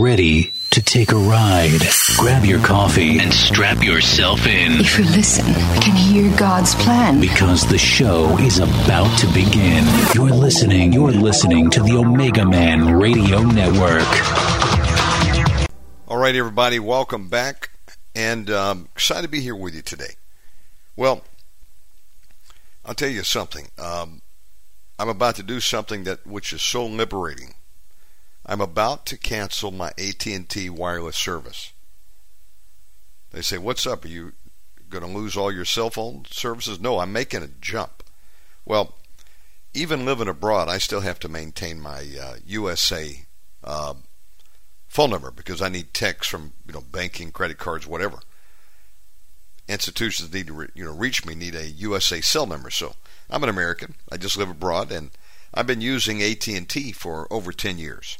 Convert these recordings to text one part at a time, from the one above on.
ready to take a ride. Grab your coffee and strap yourself in. If you listen, we can hear God's plan. Because the show is about to begin. You're listening, you're listening to the Omega Man Radio Network. All right, everybody, welcome back. And um, excited to be here with you today. Well, I'll tell you something. Um, I'm about to do something that which is so liberating I'm about to cancel my AT&T wireless service. They say, "What's up? Are you going to lose all your cell phone services?" No, I'm making a jump. Well, even living abroad, I still have to maintain my uh, USA uh, phone number because I need texts from you know banking, credit cards, whatever. Institutions need to re- you know reach me need a USA cell number. So I'm an American. I just live abroad, and I've been using AT&T for over 10 years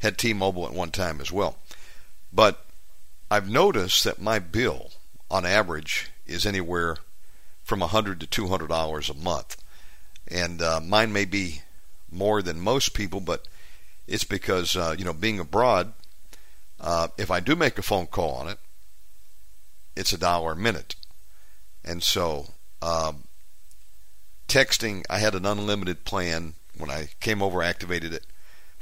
had T-Mobile at one time as well. But I've noticed that my bill on average is anywhere from 100 to 200 dollars a month. And uh, mine may be more than most people, but it's because uh, you know being abroad, uh, if I do make a phone call on it, it's a dollar a minute, and so um, texting. I had an unlimited plan when I came over, activated it,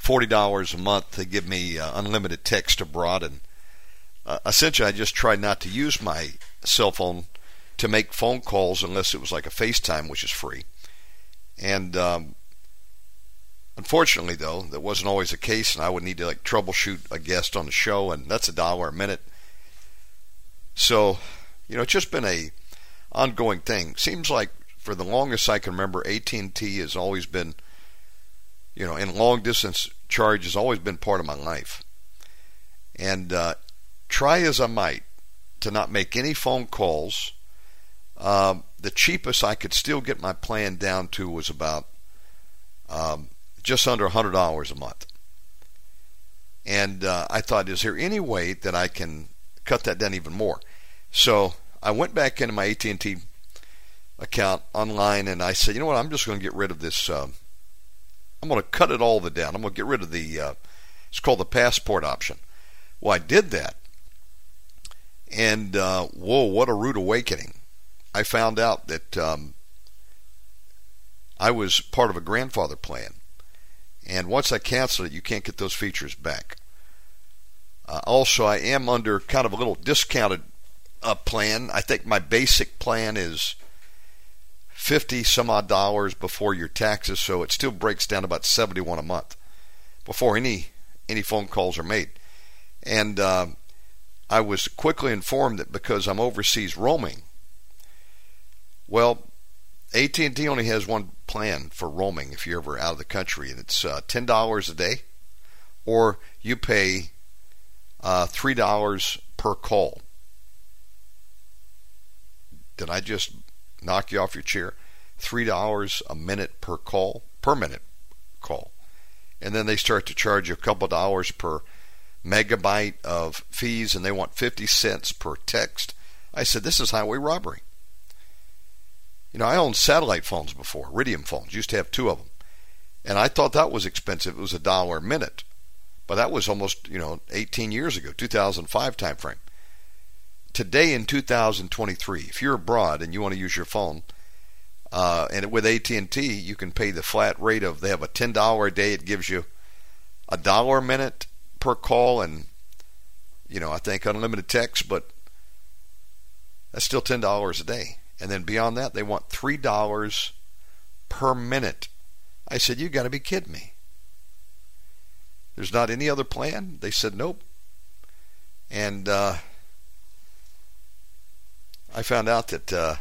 forty dollars a month to give me uh, unlimited text abroad, and uh, essentially I just tried not to use my cell phone to make phone calls unless it was like a FaceTime, which is free. And um, unfortunately, though, that wasn't always the case, and I would need to like troubleshoot a guest on the show, and that's a dollar a minute. So, you know, it's just been a ongoing thing. Seems like for the longest I can remember, AT&T has always been you know, in long distance charge has always been part of my life. And uh, try as I might to not make any phone calls, um, the cheapest I could still get my plan down to was about um, just under $100 a month. And uh, I thought, is there any way that I can cut that down even more? So I went back into my AT&T account online and I said, you know what, I'm just going to get rid of this. Uh, I'm going to cut it all the down. I'm going to get rid of the, uh, it's called the passport option. Well, I did that. And uh, whoa, what a rude awakening. I found out that um, I was part of a grandfather plan. And once I canceled it, you can't get those features back. Uh, also, I am under kind of a little discounted uh, plan. I think my basic plan is 50 some odd dollars before your taxes, so it still breaks down about 71 a month before any any phone calls are made. And uh, I was quickly informed that because I'm overseas roaming, well, AT&T only has one plan for roaming if you're ever out of the country, and it's uh, ten dollars a day, or you pay uh, three dollars per call. Did I just knock you off your chair. Three dollars a minute per call, per minute call, and then they start to charge you a couple dollars per megabyte of fees, and they want fifty cents per text. I said, this is highway robbery. You know, I owned satellite phones before, Iridium phones. Used to have two of them, and I thought that was expensive. It was a dollar a minute, but that was almost you know 18 years ago, 2005 time frame today in 2023, if you're abroad and you want to use your phone, uh, and with AT&T, you can pay the flat rate of they have a ten dollar a day. It gives you a dollar a minute per call, and you know I think unlimited text, but that's still ten dollars a day. And then beyond that, they want three dollars per minute. I said, you got to be kidding me. There's not any other plan. They said nope. And uh, I found out that uh,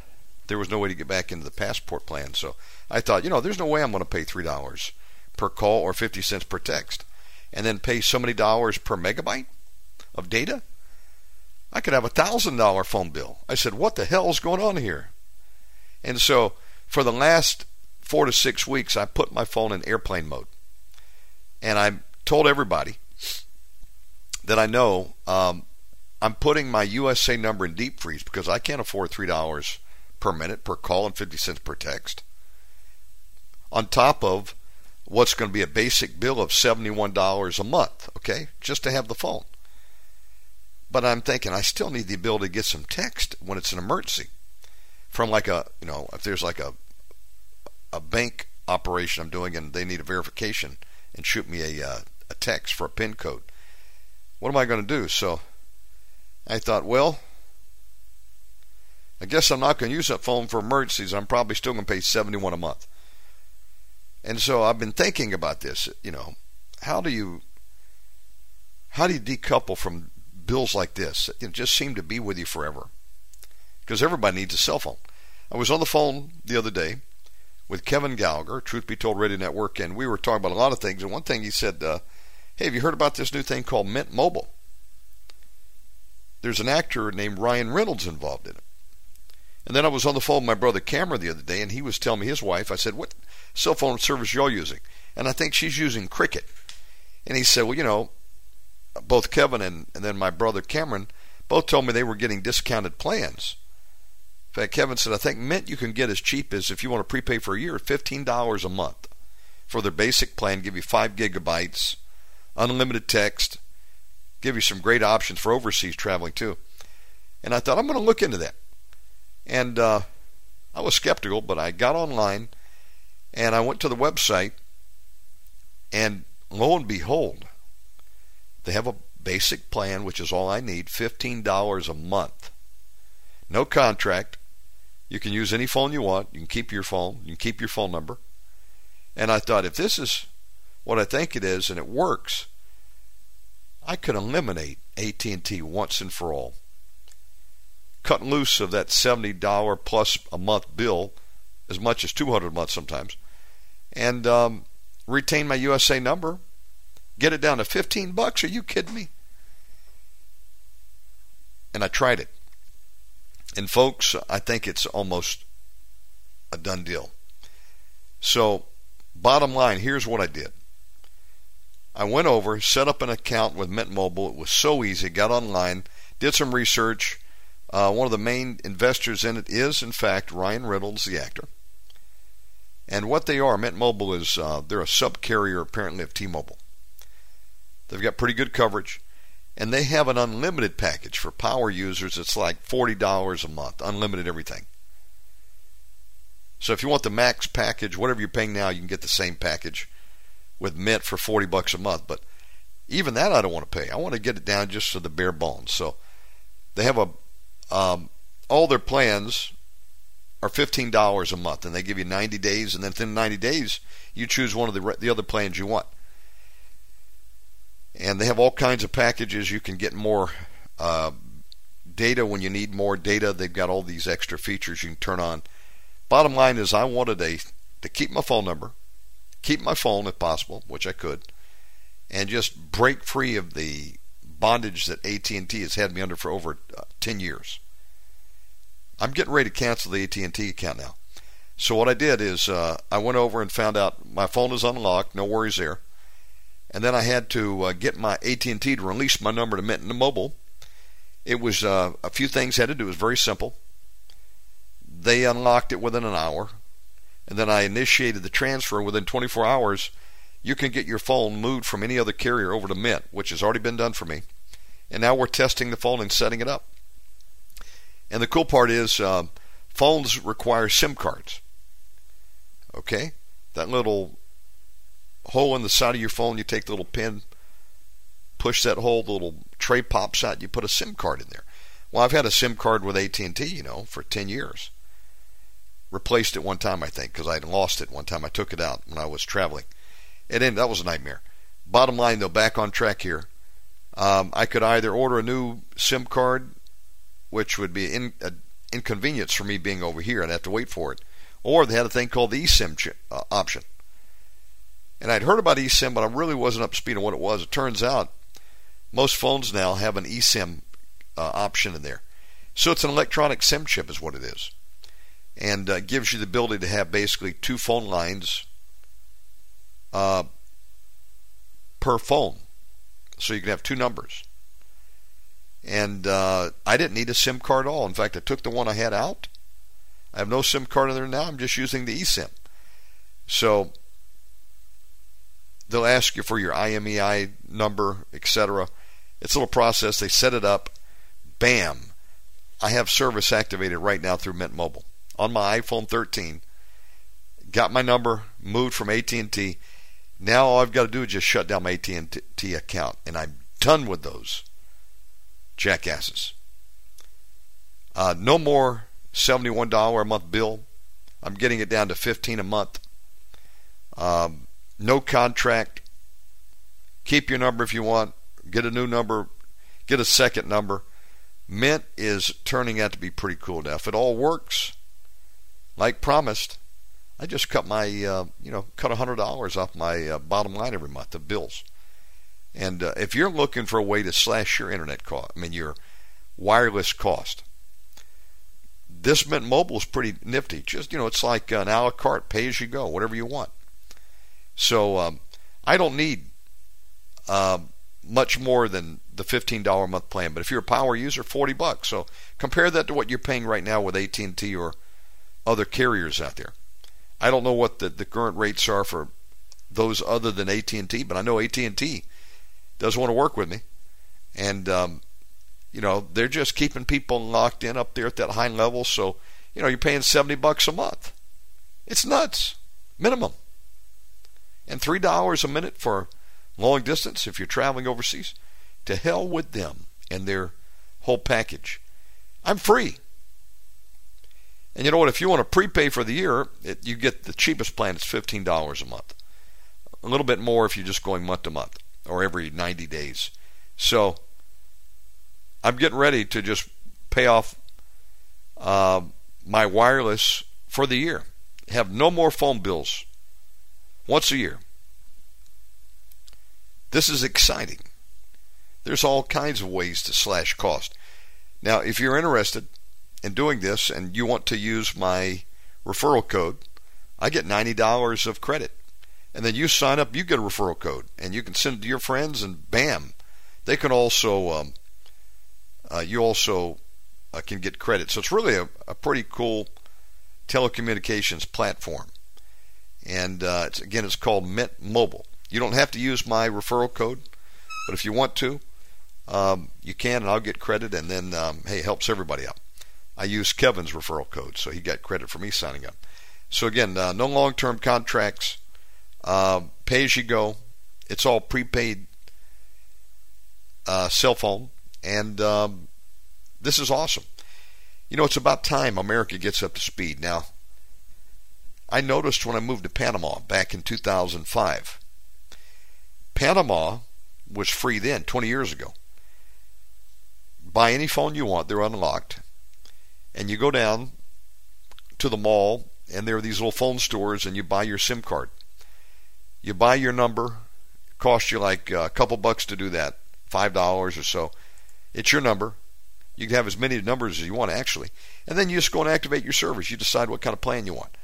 there was no way to get back into the passport plan. So I thought, you know, there's no way I'm going to pay three dollars per call or fifty cents per text, and then pay so many dollars per megabyte of data. I could have a thousand dollar phone bill. I said, what the hell is going on here? And so for the last four to six weeks, I put my phone in airplane mode, and I told everybody that I know um, I'm putting my USA number in deep freeze because I can't afford three dollars per minute per call and fifty cents per text. On top of what's going to be a basic bill of $71 a month, okay, just to have the phone. But I'm thinking I still need the ability to get some text when it's an emergency from like a, you know, if there's like a a bank operation I'm doing and they need a verification and shoot me a uh, a text for a pin code. What am I going to do? So I thought, well, I guess I'm not going to use that phone for emergencies. I'm probably still going to pay 71 a month. And so I've been thinking about this, you know, how do you how do you decouple from bills like this that just seem to be with you forever? Because everybody needs a cell phone. I was on the phone the other day with Kevin Gallagher, Truth Be Told Radio Network, and we were talking about a lot of things. And one thing he said, uh, "Hey, have you heard about this new thing called Mint Mobile?" There's an actor named Ryan Reynolds involved in it. And then I was on the phone with my brother Cameron the other day, and he was telling me his wife. I said, "What cell phone service y'all using?" And I think she's using Cricket. And he said, "Well, you know, both Kevin and, and then my brother Cameron both told me they were getting discounted plans." In fact, Kevin said, I think Mint you can get as cheap as if you want to prepay for a year, $15 a month for their basic plan, give you 5 gigabytes, unlimited text, give you some great options for overseas traveling too. And I thought, I'm going to look into that. And uh, I was skeptical, but I got online and I went to the website, and lo and behold, they have a basic plan, which is all I need $15 a month. No contract, you can use any phone you want. You can keep your phone. You can keep your phone number. And I thought, if this is what I think it is and it works, I could eliminate AT&T once and for all. Cut loose of that $70 plus a month bill, as much as 200 a month sometimes, and um, retain my USA number. Get it down to 15 bucks. Are you kidding me? And I tried it. And folks, I think it's almost a done deal. So, bottom line, here's what I did. I went over, set up an account with Mint Mobile. It was so easy. Got online, did some research. Uh, one of the main investors in it is, in fact, Ryan Reynolds, the actor. And what they are, Mint Mobile is uh, they're a sub carrier apparently of T-Mobile. They've got pretty good coverage and they have an unlimited package for power users. It's like $40 a month, unlimited everything. So if you want the max package, whatever you're paying now, you can get the same package with Mint for 40 bucks a month. But even that I don't want to pay. I want to get it down just to the bare bones. So they have a um, all their plans are $15 a month and they give you 90 days and then within 90 days you choose one of the the other plans you want and they have all kinds of packages. You can get more uh, data when you need more data. They've got all these extra features you can turn on. Bottom line is, I wanted a to keep my phone number, keep my phone if possible, which I could, and just break free of the bondage that AT&T has had me under for over uh, 10 years. I'm getting ready to cancel the AT&T account now. So what I did is uh, I went over and found out my phone is unlocked, no worries there and then I had to uh, get my AT&T to release my number to Mint Mobile. It was uh, a few things I had to do. It was very simple. They unlocked it within an hour, and then I initiated the transfer. Within 24 hours, you can get your phone moved from any other carrier over to Mint, which has already been done for me. And now we're testing the phone and setting it up. And the cool part is, uh, phones require SIM cards. Okay, that little hole in the side of your phone, you take the little pin, push that hole, the little tray pops out, you put a SIM card in there. Well, I've had a SIM card with AT&T, you know, for 10 years. Replaced it one time, I think, because I had lost it one time. I took it out when I was traveling. It ended, that was a nightmare. Bottom line, though, back on track here. Um, I could either order a new SIM card, which would be in, an inconvenience for me being over here. I'd have to wait for it. Or they had a thing called the eSIM ch- uh, option and I'd heard about eSIM, but I really wasn't up to speed on what it was. It turns out most phones now have an eSIM uh, option in there. So it's an electronic SIM chip, is what it is. And uh, gives you the ability to have basically two phone lines uh, per phone. So you can have two numbers. And uh, I didn't need a SIM card at all. In fact, I took the one I had out. I have no SIM card in there now. I'm just using the eSIM. So they'll ask you for your IMEI number, etc. It's a little process. They set it up. Bam. I have service activated right now through Mint Mobile on my iPhone 13. Got my number, moved from AT&T. Now all I've got to do is just shut down my AT&T account, and I'm done with those jackasses. Uh, no more $71 a month bill. I'm getting it down to 15 a month. Um, no contract. Keep your number if you want. Get a new number. Get a second number. Mint is turning out to be pretty cool now. If it all works, like promised, I just cut my, uh, you know, cut a $100 off my uh, bottom line every month of bills. And uh, if you're looking for a way to slash your internet cost, I mean, your wireless cost, this Mint Mobile is pretty nifty. Just, you know, it's like an a la carte, pay as you go, whatever you want. So um, I don't need uh, much more than the $15 a month plan. But if you're a power user, 40 bucks. So compare that to what you're paying right now with AT&T or other carriers out there. I don't know what the, the current rates are for those other than AT&T, but I know AT&T does want to work with me, and um, you know they're just keeping people locked in up there at that high level. So you know you're paying 70 bucks a month. It's nuts, minimum, and three dollars a minute for long distance if you're traveling overseas. To hell with them and their whole package. I'm free. And you know what? If you want to prepay for the year, it, you get the cheapest plan. It's fifteen dollars a month. A little bit more if you're just going month to month or every 90 days. So I'm getting ready to just pay off uh, my wireless for the year. Have no more phone bills once a year. This is exciting. There's all kinds of ways to slash cost. Now, if you're interested, in doing this and you want to use my referral code, I get $90 of credit. And then you sign up, you get a referral code, and you can send it to your friends, and bam, they can also, um, uh, you also uh, can get credit. So it's really a, a pretty cool telecommunications platform. And uh, it's, again, it's called Mint Mobile. You don't have to use my referral code, but if you want to, um, you can, and I'll get credit, and then, um, hey, it helps everybody out. I used Kevin's referral code, so he got credit for me signing up. So again, uh, no long-term contracts, uh, pay as you go. It's all prepaid uh, cell phone, and um, this is awesome. You know, it's about time America gets up to speed. Now, I noticed when I moved to Panama back in 2005, Panama was free then, 20 years ago. Buy any phone you want, they're unlocked and you go down to the mall and there are these little phone stores and you buy your SIM card. You buy your number, costs you like a couple bucks to do that, five dollars or so. It's your number. You can have as many numbers as you want actually, and then you just go and activate your service. You decide what kind of plan you want.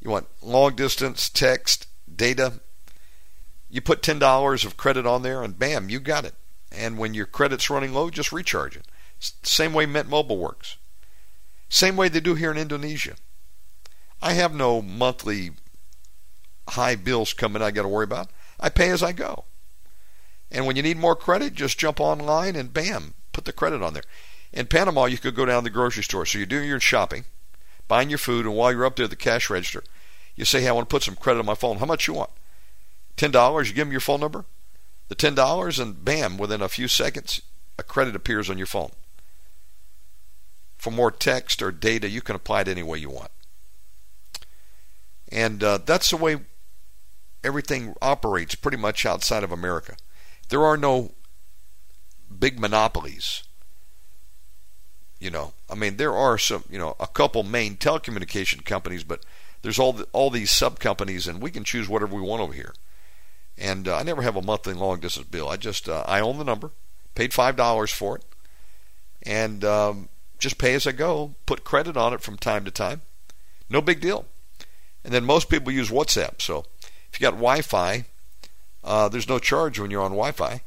You want long distance, text, data. You put ten dollars of credit on there, and bam, you got it. And when your credit's running low, just recharge it. It's the Same way Mint Mobile works. Same way they do here in Indonesia. I have no monthly high bills coming I got to worry about. I pay as I go. And when you need more credit, just jump online and bam, put the credit on there. In Panama, you could go down to the grocery store. So you're doing your shopping, buying your food, and while you're up there at the cash register, you say, hey, I want to put some credit on my phone. How much you want? $10. You give them your phone number, the $10, and bam, within a few seconds, a credit appears on your phone for more text or data, you can apply it any way you want. And uh, that's the way everything operates pretty much outside of America. There are no big monopolies. You know, I mean, there are some, you know, a couple main telecommunication companies, but there's all the, all these sub companies, and we can choose whatever we want over here. And uh, I never have a monthly long distance bill. I just uh, I own the number, paid five dollars for it, and um, just pay as I go, put credit on it from time to time. No big deal. And then most people use WhatsApp. So if you got Wi Fi, uh, there's no charge when you're on Wi Fi.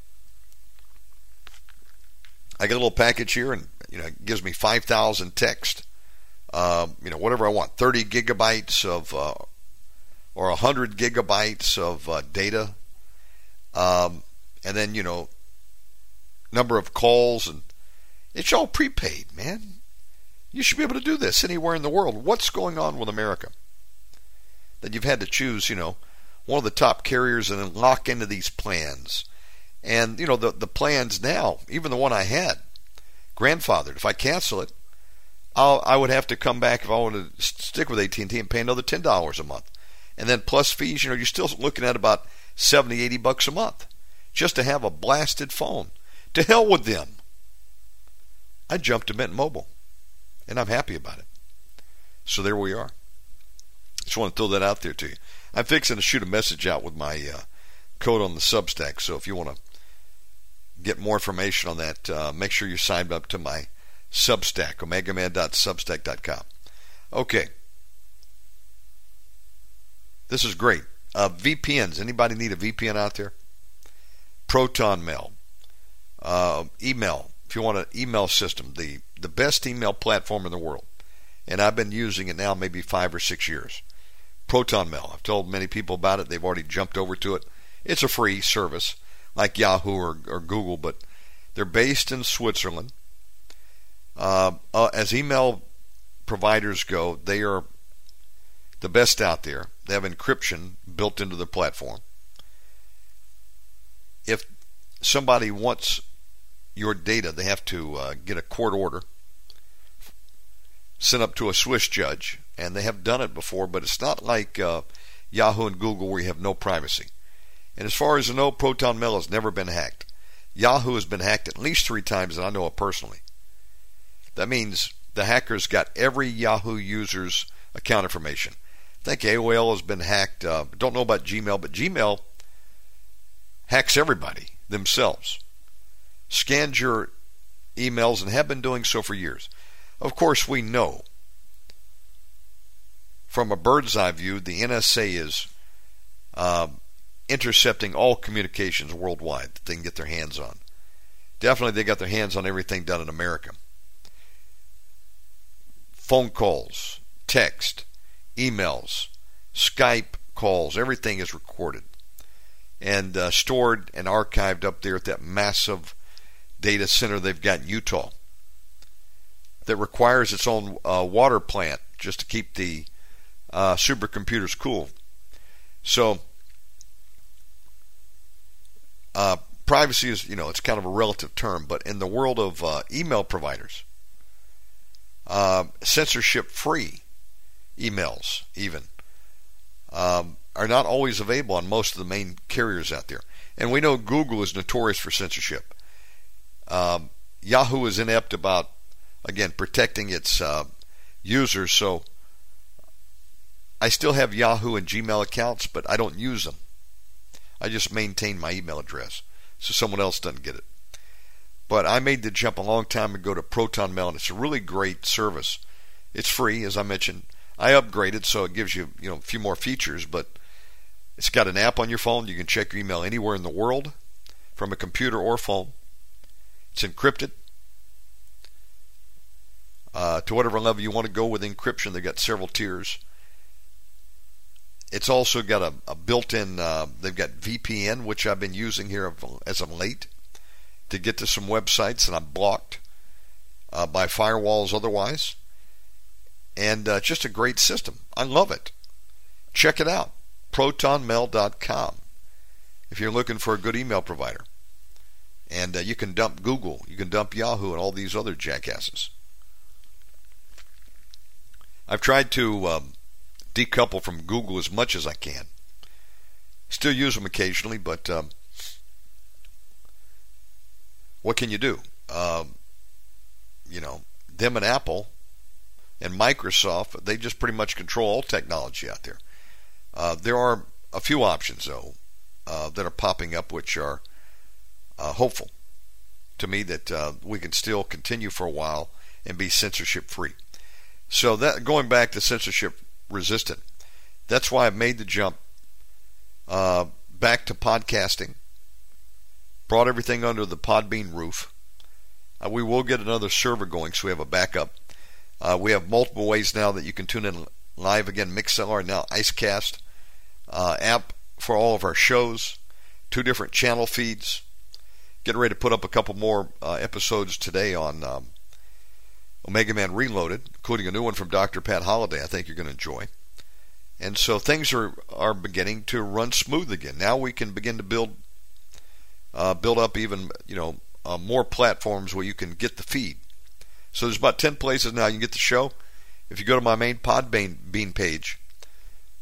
I get a little package here and you know it gives me 5,000 text, uh, you know, whatever I want 30 gigabytes of, uh, or 100 gigabytes of uh, data Um, and then, you know, number of calls, and it's all prepaid, man. You should be able to do this anywhere in the world. What's going on with America? That you've had to choose, you know, one of the top carriers and then lock into these plans. And, you know, the, the plans now, even the one I had, grandfathered, if I cancel it, I'll, I would have to come back if I wanted to stick with AT&T and pay another $10 a month. And then plus fees, you know, you're still looking at about 70, 80 bucks a month just to have a blasted phone. To hell with them. I jumped to Mint Mobile, and I'm happy about it. So there we are. Just want to throw that out there to you. I'm fixing to shoot a message out with my uh, code on the Substack. So if you want to get more information on that, uh, make sure you sign up to my Substack, omegaman.substack.com. Okay. This is great. Uh, VPNs. Anybody need a VPN out there? Proton Mail. Uh, email. If you want an email system, the, the best email platform in the world. And I've been using it now maybe five or six years. ProtonMail. I've told many people about it. They've already jumped over to it. It's a free service like Yahoo or, or Google, but they're based in Switzerland. Uh, uh, as email providers go, they are the best out there. They have encryption built into the platform. If somebody wants your data, they have to uh, get a court order sent up to a Swiss judge, and they have done it before, but it's not like uh, Yahoo and Google where you have no privacy. And as far as I know, Proton Mail has never been hacked. Yahoo has been hacked at least three times, and I know it personally. That means the hackers got every Yahoo user's account information. I think AOL has been hacked. Uh, don't know about Gmail, but Gmail hacks everybody themselves. Scans your emails and have been doing so for years. Of course, we know from a bird's eye view, the NSA is uh, intercepting all communications worldwide that they can get their hands on. Definitely, they got their hands on everything done in America. Phone calls, text, emails, Skype calls, everything is recorded and uh, stored and archived up there at that massive data center they've got in Utah that requires its own uh, water plant just to keep the uh, supercomputers cool. So, uh, privacy is, you know, it's kind of a relative term, but in the world of uh, email providers, uh, censorship free emails, even, um, are not always available on most of the main carriers out there. And we know Google is notorious for censorship. Um, Yahoo is inept about, again, protecting its uh, users. So I still have Yahoo and Gmail accounts, but I don't use them. I just maintain my email address so someone else doesn't get it. But I made the jump a long time ago to Proton Mail, and it's a really great service. It's free, as I mentioned. I upgraded so it gives you you know a few more features, but it's got an app on your phone. You can check your email anywhere in the world from a computer or phone. It's encrypted uh, to whatever level you want to go with encryption. They've got several tiers. It's also got a, a built-in. Uh, they've got VPN, which I've been using here as of late to get to some websites, and I'm blocked uh, by firewalls otherwise. And uh, just a great system. I love it. Check it out protonmail.com if you're looking for a good email provider. And uh, you can dump Google, you can dump Yahoo, and all these other jackasses. I've tried to um, decouple from Google as much as I can. Still use them occasionally, but um, what can you do? Um, you know, them and Apple and Microsoft, they just pretty much control all technology out there. Uh, there are a few options, though, uh, that are popping up which are uh, hopeful to me that uh, we can still continue for a while and be censorship free. So that going back to censorship resistant, that's why I've made the jump uh, back to podcasting. Brought everything under the Podbean roof. Uh, we will get another server going, so we have a backup. we have multiple ways now that you can tune in live again. Mixlr now IceCast uh, app for all of our shows. two different channel feeds. Getting ready to put up a couple more uh, episodes today on um, Omega Man Reloaded, including a new one from Dr. Pat Holliday. I think you're going to enjoy. And so things are are beginning to run smooth again. Now we can begin to build uh, build up even you know uh, more platforms where you can get the feed. So there's about ten places now you can get the show. If you go to my main Podbean page,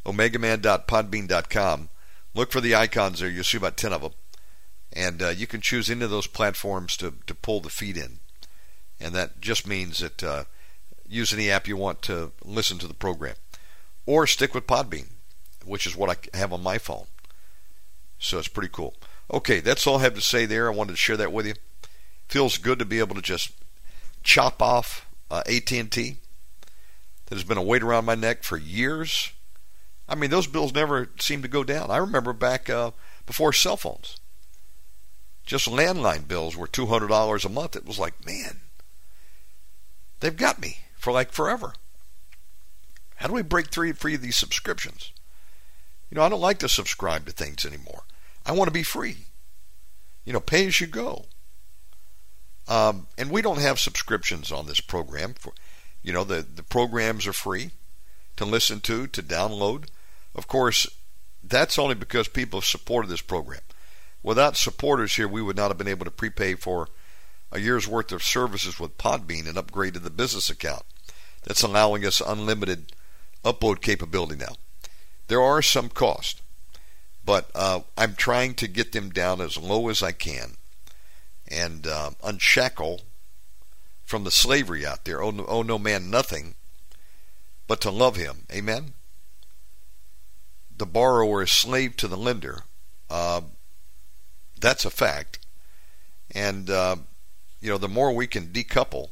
omegaman.podbean.com, look for the icons there. You'll see about ten of them, and uh, you can choose any of those platforms to to pull the feed in. And that just means that uh, use any app you want to listen to the program or stick with Podbean, which is what I have on my phone. So it's pretty cool. Okay, that's all I have to say there. I wanted to share that with you. Feels good to be able to just chop off uh, AT&T that has been a weight around my neck for years. I mean, those bills never seem to go down. I remember back uh, before cell phones, just landline bills were two hundred dollars a month. It was like, man, they've got me for like forever. How do we break free of these subscriptions? You know, I don't like to subscribe to things anymore. I want to be free. You know, pay as you go. Um, and we don't have subscriptions on this program. For, you know, the, the programs are free to listen to, to download. Of course, that's only because people have supported this program. Without supporters here, we would not have been able to prepay for a year's worth of services with Podbean and upgrade to the business account. That's allowing us unlimited upload capability now. There are some costs, but uh, I'm trying to get them down as low as I can and uh, unshackle from the slavery out there. Oh no, oh, no man, nothing but to love him. Amen. The borrower is slave to the lender. Uh, that's a fact. And, uh, you know, the more we can decouple,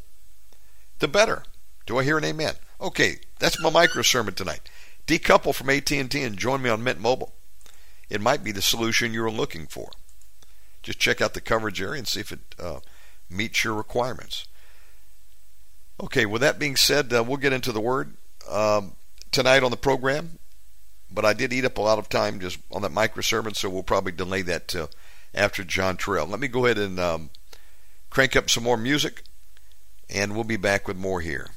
the better. Do I hear an amen? Okay, that's my micro sermon tonight. Decouple from AT&T and join me on Mint Mobile. It might be the solution you're looking for. Just check out the coverage area and see if it uh, meets your requirements. Okay, with that being said, uh, we'll get into the word um, tonight on the program. But I did eat up a lot of time just on that micro sermon, so we'll probably delay that to after John Terrell. Let me go ahead and um, crank up some more music, and we'll be back with more here.